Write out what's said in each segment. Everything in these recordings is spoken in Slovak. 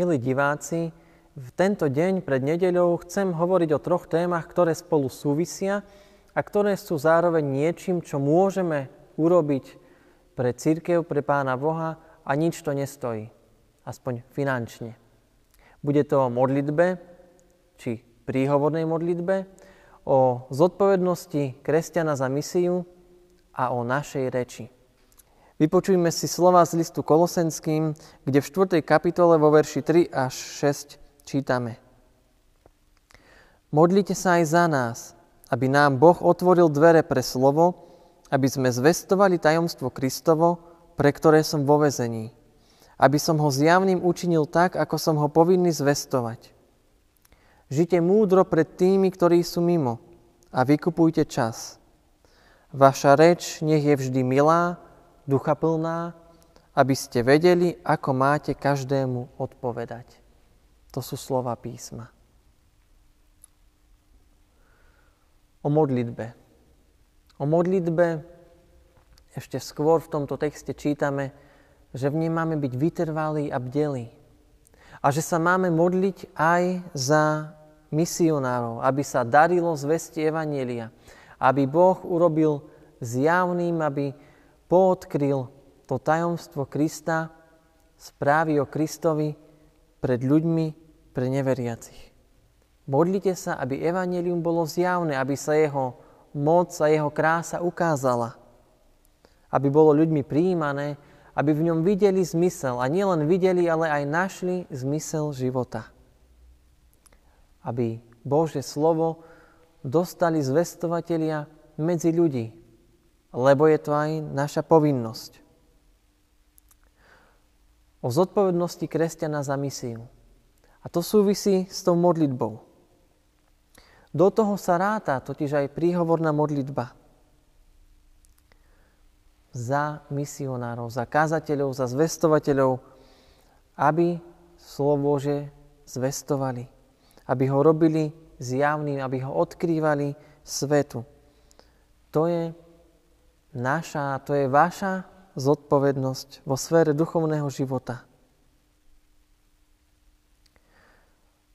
Milí diváci, v tento deň pred nedeľou chcem hovoriť o troch témach, ktoré spolu súvisia a ktoré sú zároveň niečím, čo môžeme urobiť pre církev, pre Pána Boha a nič to nestojí, aspoň finančne. Bude to o modlitbe, či príhovornej modlitbe, o zodpovednosti kresťana za misiu a o našej reči. Vypočujme si slova z listu Kolosenským, kde v 4. kapitole vo verši 3 až 6 čítame. Modlite sa aj za nás, aby nám Boh otvoril dvere pre slovo, aby sme zvestovali tajomstvo Kristovo, pre ktoré som vo vezení, aby som ho zjavným učinil tak, ako som ho povinný zvestovať. Žite múdro pred tými, ktorí sú mimo a vykupujte čas. Vaša reč nech je vždy milá, ducha plná, aby ste vedeli, ako máte každému odpovedať. To sú slova písma. O modlitbe. O modlitbe ešte skôr v tomto texte čítame, že v nej máme byť vytrvalí a bdelí. A že sa máme modliť aj za misionárov, aby sa darilo zvesti Evanielia, aby Boh urobil zjavným, aby poodkryl to tajomstvo Krista, správy o Kristovi pred ľuďmi, pre neveriacich. Modlite sa, aby evanelium bolo zjavné, aby sa jeho moc a jeho krása ukázala. Aby bolo ľuďmi prijímané, aby v ňom videli zmysel. A nielen videli, ale aj našli zmysel života. Aby Bože slovo dostali zvestovatelia medzi ľudí, lebo je to aj naša povinnosť. O zodpovednosti kresťana za misiu. A to súvisí s tou modlitbou. Do toho sa ráta totiž aj príhovorná modlitba. Za misionárov, za kázateľov, za zvestovateľov, aby slovo Bože zvestovali. Aby ho robili zjavným, aby ho odkrývali svetu. To je naša, to je vaša zodpovednosť vo sfére duchovného života.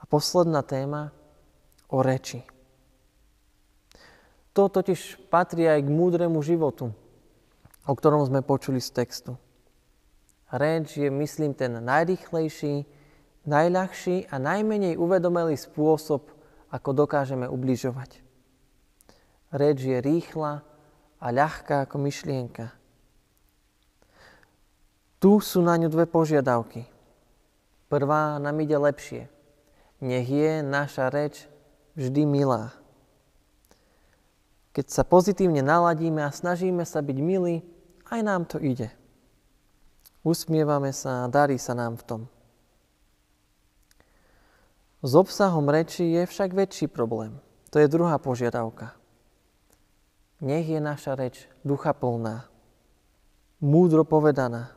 A posledná téma o reči. To totiž patrí aj k múdremu životu, o ktorom sme počuli z textu. Reč je, myslím, ten najrychlejší, najľahší a najmenej uvedomelý spôsob, ako dokážeme ubližovať. Reč je rýchla, a ľahká ako myšlienka. Tu sú na ňu dve požiadavky. Prvá nám ide lepšie. Nech je naša reč vždy milá. Keď sa pozitívne naladíme a snažíme sa byť milí, aj nám to ide. Usmievame sa a darí sa nám v tom. S obsahom reči je však väčší problém. To je druhá požiadavka. Nech je naša reč ducha plná, múdro povedaná.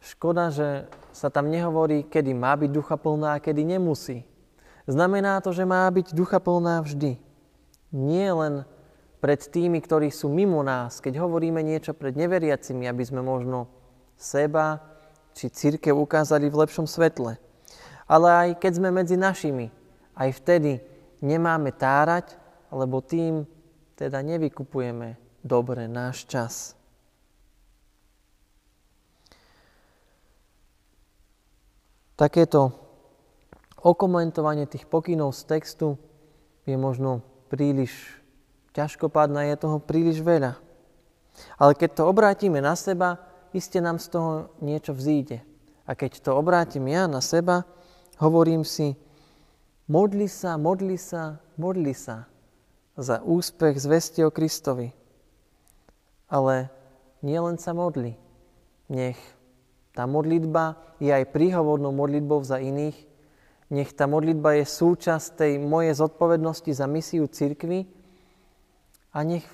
Škoda, že sa tam nehovorí, kedy má byť ducha plná a kedy nemusí. Znamená to, že má byť ducha plná vždy. Nie len pred tými, ktorí sú mimo nás, keď hovoríme niečo pred neveriacimi, aby sme možno seba či církev ukázali v lepšom svetle. Ale aj keď sme medzi našimi, aj vtedy nemáme tárať, lebo tým teda nevykupujeme dobre náš čas. Takéto okomentovanie tých pokynov z textu je možno príliš ťažkopádne, je toho príliš veľa. Ale keď to obrátime na seba, iste nám z toho niečo vzíde. A keď to obrátim ja na seba, hovorím si, modli sa, modli sa, modli sa za úspech zvesti o Kristovi. Ale nielen sa modli. Nech tá modlitba je aj príhovornou modlitbou za iných. Nech tá modlitba je súčasť tej mojej zodpovednosti za misiu cirkvy. A nech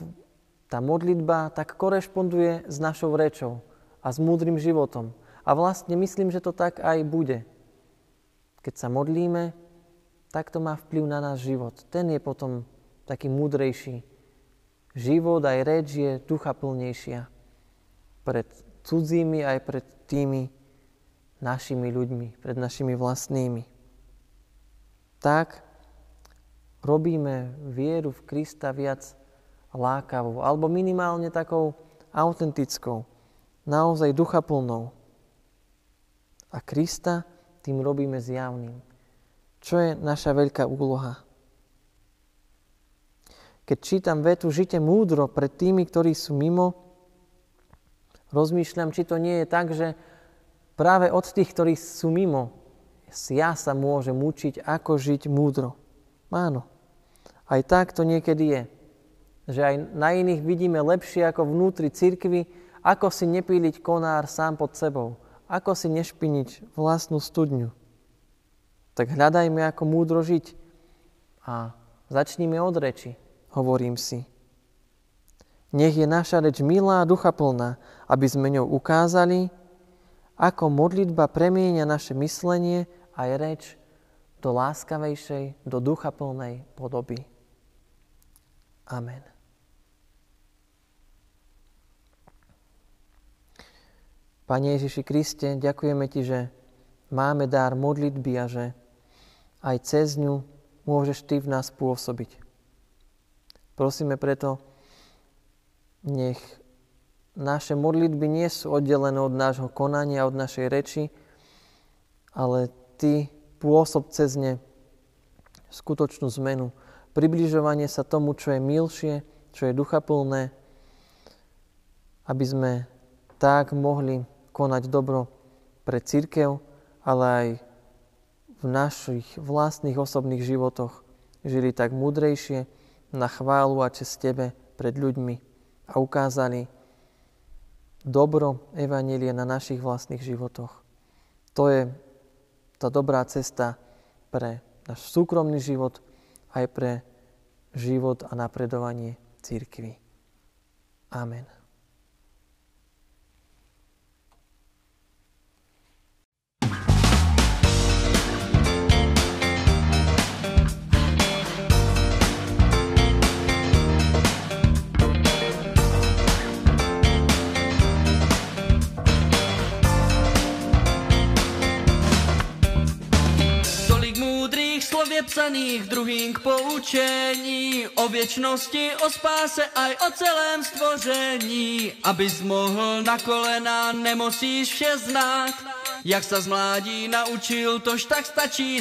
tá modlitba tak korešponduje s našou rečou a s múdrym životom. A vlastne myslím, že to tak aj bude. Keď sa modlíme, tak to má vplyv na náš život. Ten je potom taký múdrejší. Život aj reč je ducha plnejšia pred cudzími aj pred tými našimi ľuďmi, pred našimi vlastnými. Tak robíme vieru v Krista viac lákavou, alebo minimálne takou autentickou, naozaj duchaplnou. A Krista tým robíme zjavným. Čo je naša veľká úloha? Keď čítam vetu Žite múdro pred tými, ktorí sú mimo, rozmýšľam, či to nie je tak, že práve od tých, ktorí sú mimo, ja sa môžem učiť, ako žiť múdro. Áno. Aj tak to niekedy je. Že aj na iných vidíme lepšie ako vnútri cirkvy, ako si nepíliť konár sám pod sebou, ako si nešpiniť vlastnú studňu. Tak hľadajme, ako múdro žiť a začníme od reči hovorím si. Nech je naša reč milá a duchaplná, aby sme ňou ukázali, ako modlitba premieňa naše myslenie aj reč do láskavejšej, do duchaplnej podoby. Amen. Pane Ježiši Kriste, ďakujeme Ti, že máme dar modlitby a že aj cez ňu môžeš Ty v nás pôsobiť. Prosíme preto, nech naše modlitby nie sú oddelené od nášho konania, od našej reči, ale Ty pôsob cez ne skutočnú zmenu, približovanie sa tomu, čo je milšie, čo je duchaplné, aby sme tak mohli konať dobro pre církev, ale aj v našich vlastných osobných životoch. Žili tak múdrejšie, na chválu a čest Tebe pred ľuďmi a ukázali dobro Evanílie na našich vlastných životoch. To je tá dobrá cesta pre náš súkromný život, aj pre život a napredovanie církvy. Amen. Je psaných druhým k poučení o věčnosti, o spáse aj o celém stvoření. Abys mohl na kolena, nemusíš vše znát. Jak sa z mládí naučil, tož tak stačí